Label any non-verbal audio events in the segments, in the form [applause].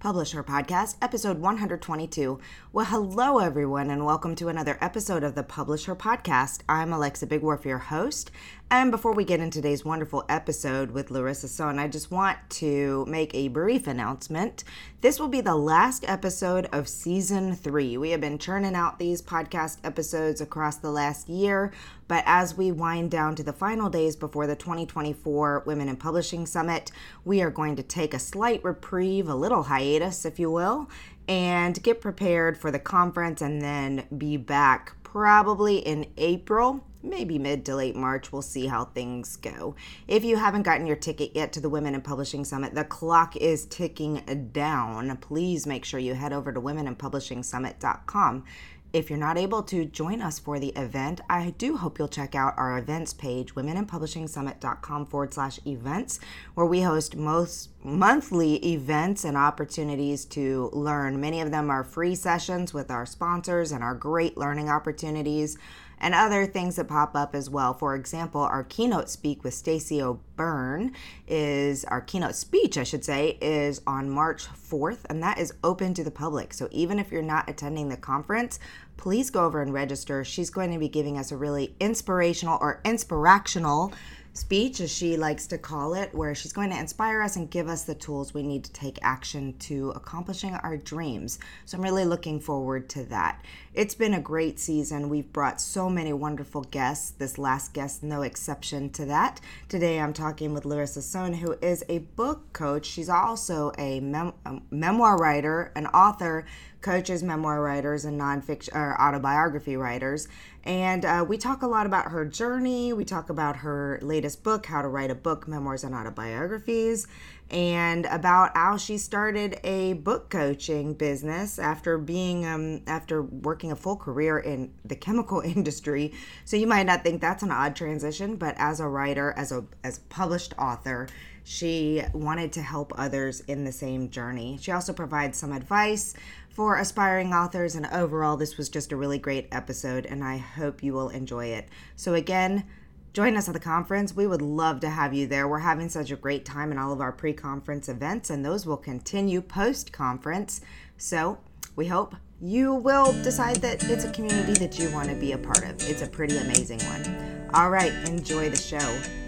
Publish Her Podcast, episode 122. Well, hello, everyone, and welcome to another episode of the Publish Her Podcast. I'm Alexa Bigwarfe, your host. And before we get into today's wonderful episode with Larissa Soehn, I just want to make a brief announcement. This will be the last episode of season three. We have been churning out these podcast episodes across the last year, but as we wind down to the final days before the 2024 Women in Publishing Summit, we are going to take a slight reprieve, a little hiatus, if you will, and get prepared for the conference and then be back probably in April maybe mid to late March. We'll see how things go. If you haven't gotten your ticket yet to the Women in Publishing Summit, the clock is ticking down. Please make sure you head over to womeninpublishingsummit.com. If you're not able to join us for the event, I do hope you'll check out our events page, womeninpublishingsummit.com forward slash events, where we host most monthly events and opportunities to learn. Many of them are free sessions with our sponsors and our great learning opportunities and other things that pop up as well. For example, our keynote speak with Stacey O'Byrne is our keynote speech, I should say, is on March 4th, and that is open to the public. So even if you're not attending the conference, please go over and register. She's going to be giving us a really inspirational or inspirational speech, as she likes to call it, where she's going to inspire us and give us the tools we need to take action to accomplishing our dreams. So I'm really looking forward to that. It's been a great season. We've brought so many wonderful guests. This last guest, no exception to that. Today I'm talking with Larissa Soehn, who is a book coach. She's also a, mem- a memoir writer, an author coaches, memoir writers, and nonfiction or autobiography writers. And uh, we talk a lot about her journey. We talk about her latest book, How to Write a Book, Memoirs and Autobiographies, and about how she started a book coaching business after being um, after working a full career in the chemical [laughs] industry. So you might not think that's an odd transition, but as a writer, as a as published author, she wanted to help others in the same journey. She also provides some advice for aspiring authors, and overall, this was just a really great episode, and I hope you will enjoy it. So, again, join us at the conference. We would love to have you there. We're having such a great time in all of our pre conference events, and those will continue post conference. So, we hope you will decide that it's a community that you want to be a part of. It's a pretty amazing one. All right, enjoy the show.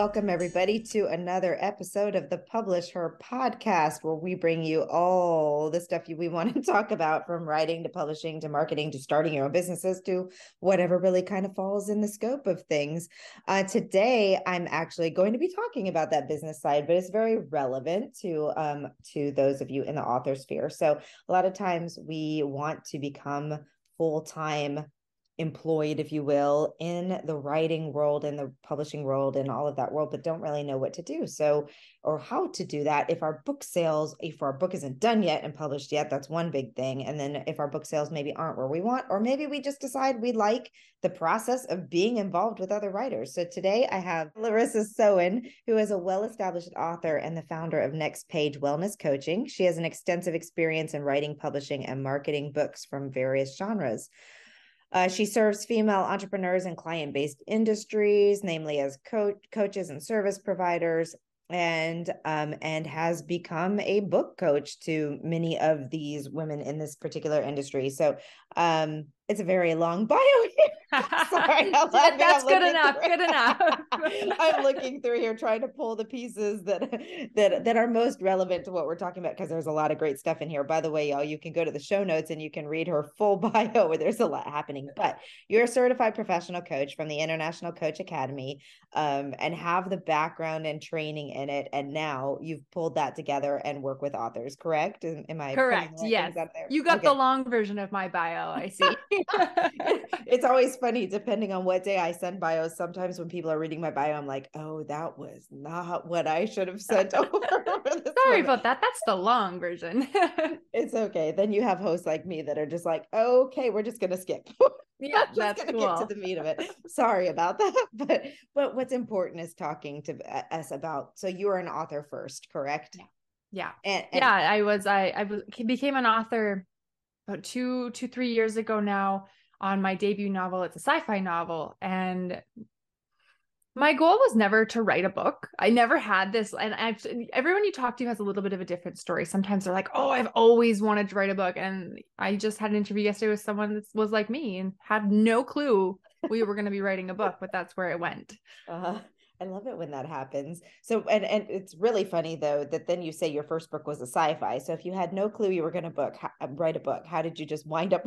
Welcome, everybody, to another episode of the Publish Her podcast, where we bring you all the stuff we want to [laughs] talk about from writing to publishing to marketing to starting your own businesses to whatever really kind of falls in the scope of things. Uh, today, I'm actually going to be talking about that business side, but it's very relevant to um, to those of you in the author sphere. So, a lot of times we want to become full time employed, if you will, in the writing world and the publishing world and all of that world, but don't really know what to do. So, or how to do that. If our book sales, if our book isn't done yet and published yet, that's one big thing. And then if our book sales maybe aren't where we want, or maybe we just decide we like the process of being involved with other writers. So today I have Larissa Soehn, who is a well established author and the founder of Next Page Wellness Coaching. She has an extensive experience in writing, publishing, and marketing books from various genres. Uh, she serves female entrepreneurs in client based industries, namely as co- coaches and service providers, and um, and has become a book coach to many of these women in this particular industry. So um, it's a very long [laughs] bio [laughs] Sorry, that's good enough. Good enough. [laughs] I'm looking through here trying to pull the pieces that that that are most relevant to what we're talking about because there's a lot of great stuff in here. By the way, y'all, you can go to the show notes and you can read her full [laughs] bio where there's a lot happening. But you're a certified professional coach from the International Coach Academy um, and have the background and training in it. And now you've pulled that together and work with authors, correct? Am, am I correct? Yes. You got okay. the long version of my bio, I see. [laughs] it's always funny depending on what day I send bios. Sometimes when people are reading my my bio, I'm like, oh, that was not what I should have sent [laughs] over. [laughs] Sorry about that. That's the long version. [laughs] it's okay. Then you have hosts like me that are just like, okay, we're just gonna skip. Yeah, just that's gonna cool. get to the meat of it. Sorry about that, but but what's important is talking to uh, us about. So you are an author first, correct? Yeah. Yeah. And, and- yeah, I was. I I was, became an author about two two three years ago now on my debut novel. It's a sci-fi novel, and my goal was never to write a book. I never had this, and I've everyone you talk to has a little bit of a different story. Sometimes they're like, "Oh, I've always wanted to write a book," and I just had an interview yesterday with someone that was like me and had no clue we were going to be writing a book, but that's where it went. Uh, I love it when that happens. So, and and it's really funny though that then you say your first book was a sci-fi. So, if you had no clue you were going to book write a book, how did you just wind up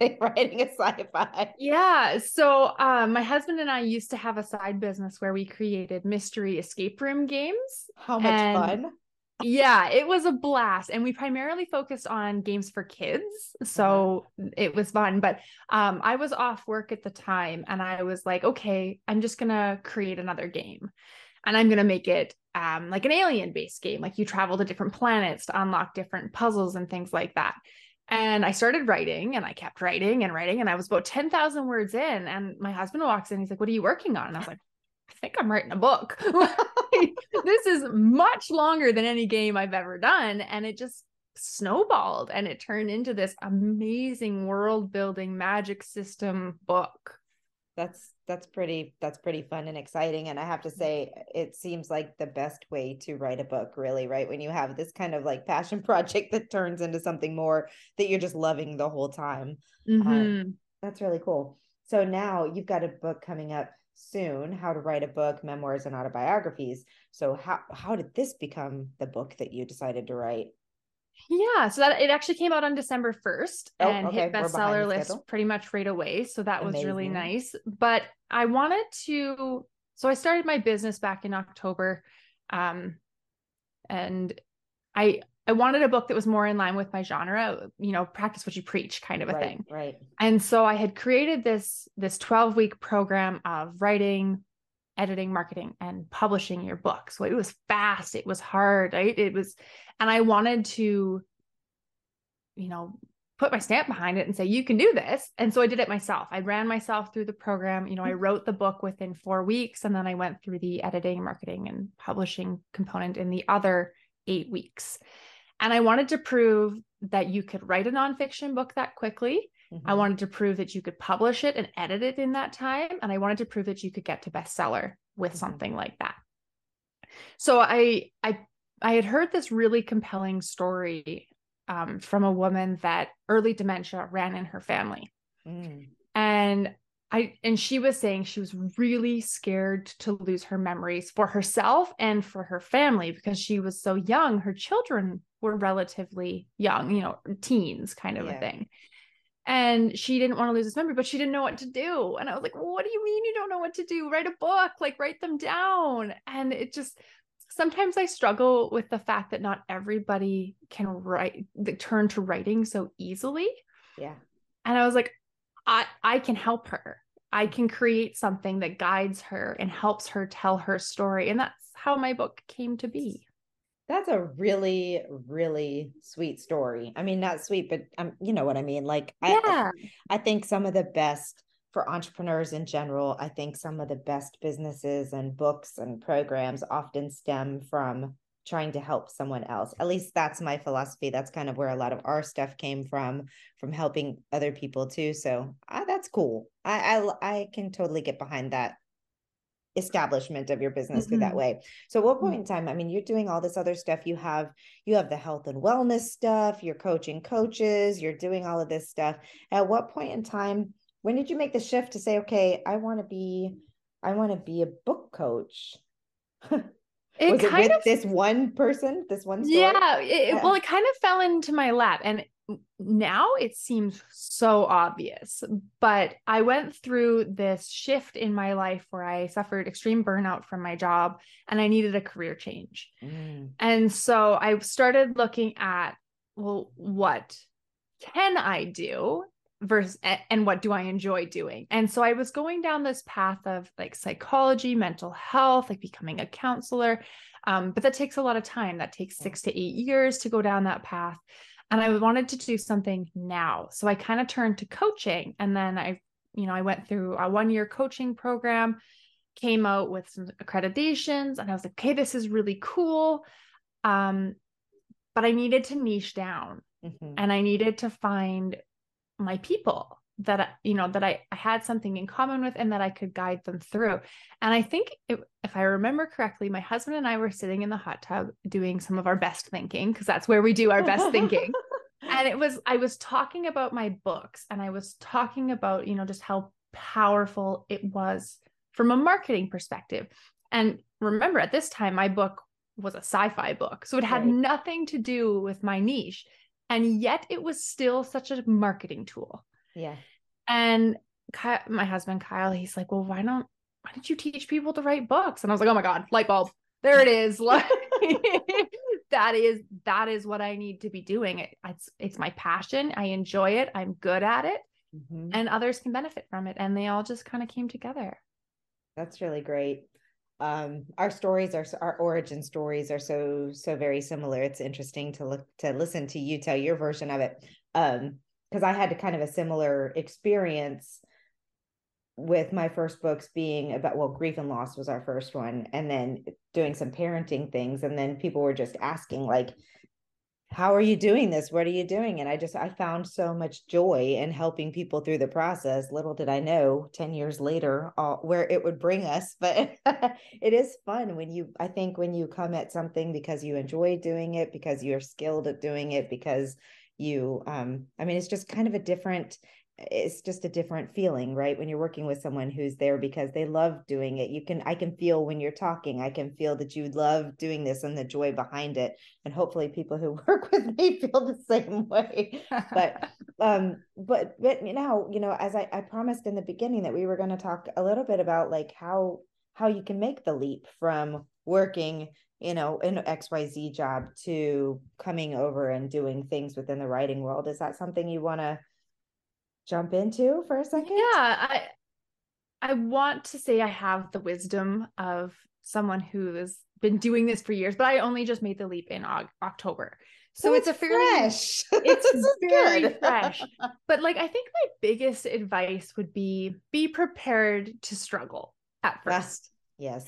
[laughs] writing a sci-fi. Yeah. So um, my husband and I used to have a side business where we created mystery escape room games. How much and fun. [laughs] yeah, it was a blast. And we primarily focused on games for kids. So uh-huh. it was fun. But um, I was off work at the time and I was like, okay, I'm just gonna create another game. And I'm gonna make it um, like an alien based game. Like you travel to different planets to unlock different puzzles and things like that. And I started writing and I kept writing and writing. And I was about 10,000 words in. And my husband walks in. He's like, What are you working on? And I was like, I think I'm writing a book. [laughs] this is much longer than any game I've ever done. And it just snowballed and it turned into this amazing world building magic system book that's that's pretty that's pretty fun and exciting and i have to say it seems like the best way to write a book really right when you have this kind of like passion [laughs] project that turns into something more that you're just loving the whole time um, mm-hmm. um, that's really cool. So now you've got a book coming up soon how to write a book memoirs and autobiographies. So how how did this become the book that you decided to write yeah, so that it actually came out on December 1st oh, and okay. hit bestseller list pretty much right away. So that Amazing. was really nice. But I wanted to so I started my business back in October. Um and I I wanted a book that was more in line with my genre, you know, practice what you preach kind of a right, thing. Right. And so I had created this this 12 week program of writing, editing, marketing, and publishing your book. So it was fast, it was hard, right? It was, and I wanted to, you know, put my stamp behind it and say, you can do this. And so I did it myself. I ran myself through the program. You know, I mm-hmm. wrote the book within four weeks, and then I went through the editing, marketing, and publishing component in the other eight weeks. And I wanted to prove that you could write a nonfiction book that quickly Mm-hmm. I wanted to prove that you could publish it and edit it in that time. And I wanted to prove that you could get to bestseller with mm-hmm. something like that. So I I I had heard this really compelling story um, from a woman that early dementia ran in her family. Mm. And I and she was saying she was really scared to lose her memories for herself and for her family because she was so young. Her children were relatively young, you know, teens kind of yeah. a thing and she didn't want to lose this memory but she didn't know what to do. And i was like well, what do you mean you don't know what to do? Write a book like write them down. And it just sometimes i struggle with the fact that not everybody can write turn to writing so easily. Yeah. And i was like i i can help her. I can create something that guides her and helps her tell her story. And that's how my book came to be that's a really, really sweet story. I mean, not sweet, but um, you know what I mean. Like, yeah. I, I think some of the best for entrepreneurs in general. I think some of the best businesses and books and programs often stem from trying to help someone else. At least that's my philosophy. That's kind of where a lot of our stuff came from, from helping other people too. So uh, that's cool. I, I I can totally get behind that establishment of your business mm-hmm. through that mm-hmm. way so at what point mm-hmm. in time i mean you're doing all this other stuff you have you have the health and wellness stuff you're coaching coaches you're doing all of this stuff at what point in time when did you make the shift to say okay i want to be i want to be a book coach [laughs] it was it with of, this one person this one story? yeah it, well it kind of fell into my lap and now it seems so obvious, but I went through this shift in my life where I suffered extreme burnout from my job and I needed a career change. Mm. And so I started looking at, well, what can I do? versus and what do I enjoy doing? And so I was going down this path of like psychology, mental health, like becoming a counselor. Um, but that takes a lot of time. That takes six to eight years to go down that path. And I wanted to do something now. So I kind of turned to coaching. And then I, you know, I went through a one year coaching program, came out with some accreditations, and I was like, okay, this is really cool. Um, but I needed to niche down mm-hmm. and I needed to find my people that you know that I, I had something in common with and that I could guide them through. And I think it, if I remember correctly, my husband and I were sitting in the hot tub doing some of our best thinking because that's where we do our best thinking. [laughs] And it was I was talking about my books and I was talking about, you know, just how powerful it was from a marketing perspective. And remember at this time my book was a sci-fi book. So it had right. nothing to do with my niche and yet it was still such a marketing tool yeah. And Kyle, my husband kyle he's like well why don't why did you teach people to write books? And i was like oh my god light bulb. There it is. [laughs] [laughs] That is that is what i need to be doing. It, it's it's my passion. I enjoy it. I'm good at it. Mm-hmm. and others can benefit from it. And they all just kind of came together. That's really great. Um our stories are our origin stories are so so very similar. It's interesting to look to listen to you tell your version of it. Um because i had kind of a similar experience with my first books being about well grief and loss was our first one and then doing some parenting things and then people were just asking like how are you doing this? What are you doing? And i just i found so much joy in helping people through the process. Little did i know 10 years later where it would bring us [laughs] but it is fun when you i think when you come at something because you enjoy doing it because you're skilled at doing it because you um i mean it's just kind of a different it's just a different feeling right when you're working with someone who's there because they love doing it. You can i can feel when you're talking i can feel that you love doing this and the joy behind it. And hopefully people who [laughs] work with me feel the same way. But [laughs] um but but now you know as i i promised in the beginning that we were going to talk a little bit about like how how you can make the leap from working you know an xyz job to coming over and doing things within the writing world is that something you want to jump into for a second? Yeah, I I want to say I have the wisdom of someone who has been doing this for years, but I only just made the leap in October. So, it's, it's, a fairly fresh. [laughs] It's very fresh. [laughs] But like I think my biggest advice would be be prepared to struggle at first. Yes.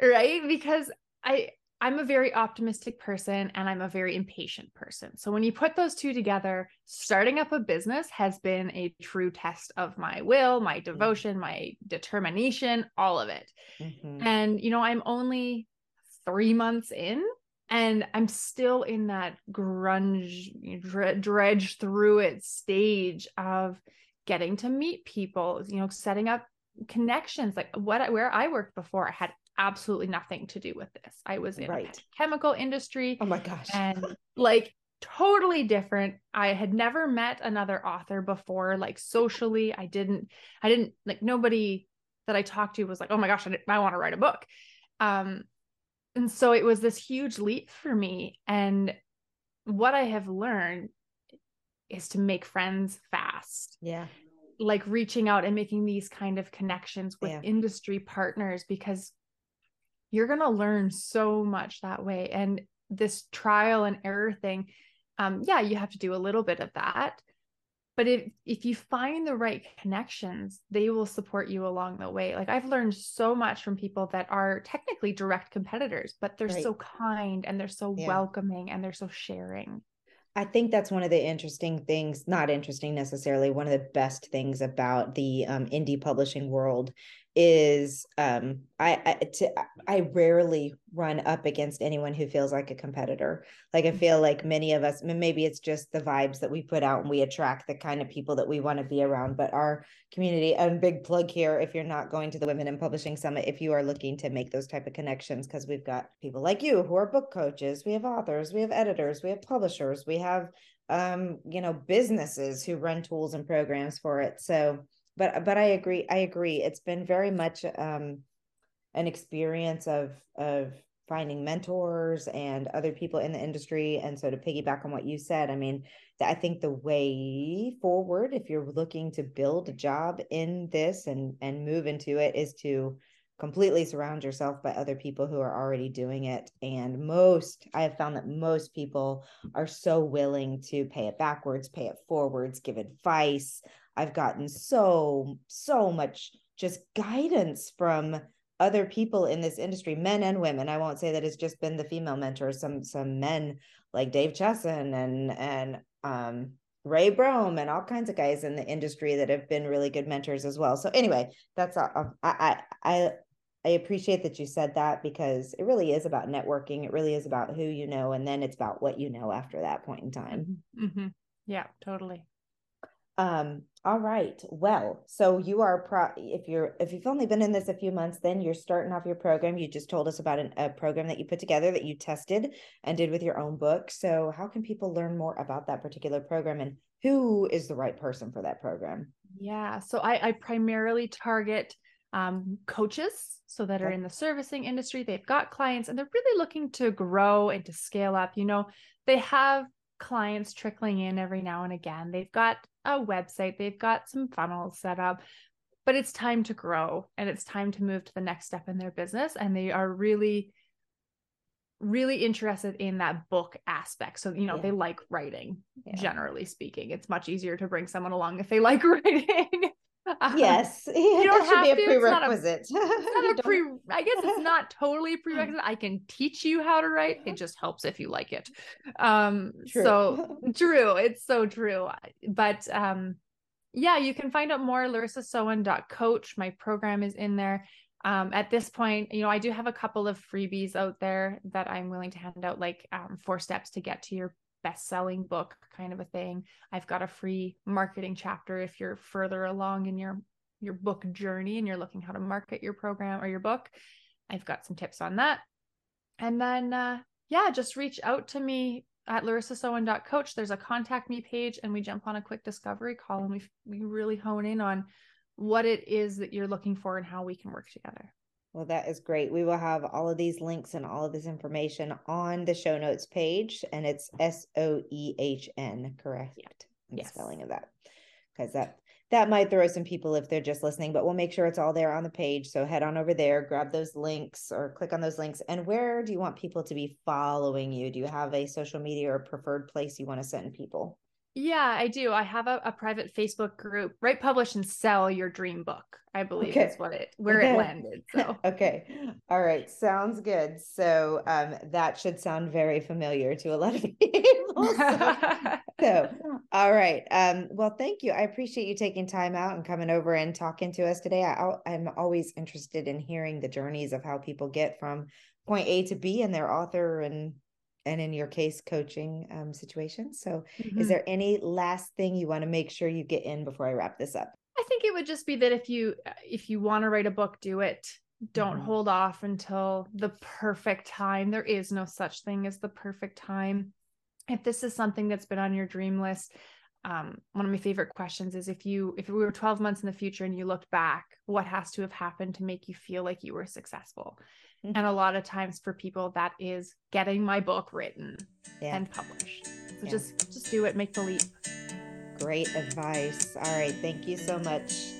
yes. Right? Because I I'm a very optimistic person and I'm a very impatient person. So when you put those two together, starting up a business has been a true test of my will, my mm-hmm. devotion, mm-hmm. my determination, all of it. Mm-hmm. And, you know, I'm only three months in and I'm still in that grunge, dredge through it stage of getting to meet people, you know, setting up connections like what where I worked before I had absolutely nothing to do with this. I was in right. a chemical industry. Oh my gosh. And like totally different. I had never met another author before, like socially. I didn't, I didn't like nobody that I talked to was like, oh my gosh, I, I want to write a book. Um, and so it was this huge leap for me. And what I have learned is to make friends fast. Yeah. Like reaching out and making these kind of connections with yeah. industry partners because you're going to learn so much that way. And this trial and error thing, um, yeah, you have to do a little bit of that. But if if you find the right connections, they will support you along the way. Like I've learned so much from people that are technically direct competitors, but they're right. so kind and they're so yeah. welcoming and they're so sharing. I think that's one of the interesting things, not interesting necessarily, one of the best things about the um, indie publishing world is um I I, to, I rarely run up against anyone who feels like a competitor. Like I feel like many of us maybe it's just the vibes that we put out and we attract the kind of people that we want to be around, but our community and big plug here if you're not going to the Women in Publishing Summit if you are looking to make those type of connections because we've got people like you who are book coaches, we have authors, we have editors, we have publishers, we have um you know businesses who run tools and programs for it. So but but I agree. I agree. It's been very much um, an experience of of finding mentors and other people in the industry. And so to piggyback on what you said, I mean, I think the way forward, if you're looking to build a job in this and and move into it, is to completely surround yourself by other people who are already doing it. And most, I have found that most people are so willing to pay it backwards, pay it forwards, give advice. I've gotten so so much just guidance from other people in this industry, men and women. I won't say that it's just been the female mentors. Some some men like Dave Chesson and and um, Ray Brehm and all kinds of guys in the industry that have been really good mentors as well. So anyway, that's all. I I I appreciate that you said that because it really is about networking. It really is about who you know, and then it's about what you know after that point in time. Mm-hmm. mm-hmm. Yeah, totally. Um, all right. Well, so you are pro if you're if you've only been in this a few months, then you're starting off your program. You just told us about an, a program that you put together that you tested and did with your own book. So how can people learn more about that particular program and who is the right person for that program? Yeah. So I, I primarily target um, coaches so that are in the servicing industry. They've got clients and they're really looking to grow and to scale up. You know, they have clients trickling in every now and again. They've got a website, they've got some funnels set up, but it's time to grow and it's time to move to the next step in their business. And they are really, really interested in that book aspect. So, you know, yeah. they like writing, yeah. generally speaking. It's much easier to bring someone along if they like [laughs] writing. Yes, [laughs] you don't have to. A prerequisite. It's not [laughs] a, it's not a pre. I guess it's not totally a [laughs] prerequisite. I can teach you how to write. It just helps if you like it. Um, true. so true. It's so true. But um, yeah, you can find out more. LarissaSoehn.coach. My program is in there. Um, at this point, you know, I do have a couple of freebies out there that I'm willing to hand out, like um, four steps to get to your best selling book kind of a thing. I've got a free marketing chapter if you're further along in your your book journey and you're looking how to market your program or your book. I've got some tips on that. And then uh yeah, just reach out to me at larissasoehn.coach. There's a contact me page and we jump on a quick discovery call and we we really hone in on what it is that you're looking for and how we can work together. Well, that is great. We will have all of these links and all of this information on the show notes page, and it's S O E H N, correct? Yeah. Yes. Spelling of that, because that that might throw some people if they're just listening, but we'll make sure it's all there on the page. So head on over there, grab those links, or click on those links. And where do you want people to be following you? Do you have a social media or preferred place you want to send people? Yeah, I do. I have a, a private Facebook group, write, publish, and sell your dream book. I believe okay. is what it where okay. it landed. So [laughs] okay. All right. Sounds good. So um that should sound very familiar to a lot of [laughs] people. so, [laughs] so all right. Um, well, thank you. I appreciate you taking time out and coming over and talking to us today. I, I'm always interested in hearing the journeys of how people get from point A to B in their author and and in your case coaching um, situations so mm-hmm. is there any last thing you want to make sure you get in before i wrap this up? I think it would just be that if you uh, if you want to write a book do it. Don't mm-hmm. hold off until the perfect time. There is no such thing as the perfect time. If this is something that's been on your dream list um, one of my favorite questions is if you if we were 12 months in the future and you looked back what has to have happened to make you feel like you were successful Mm-hmm. And a lot of times for people, that is getting my book written yeah. and published. So yeah. just just do it, make the leap. Great advice. All right, thank you so much.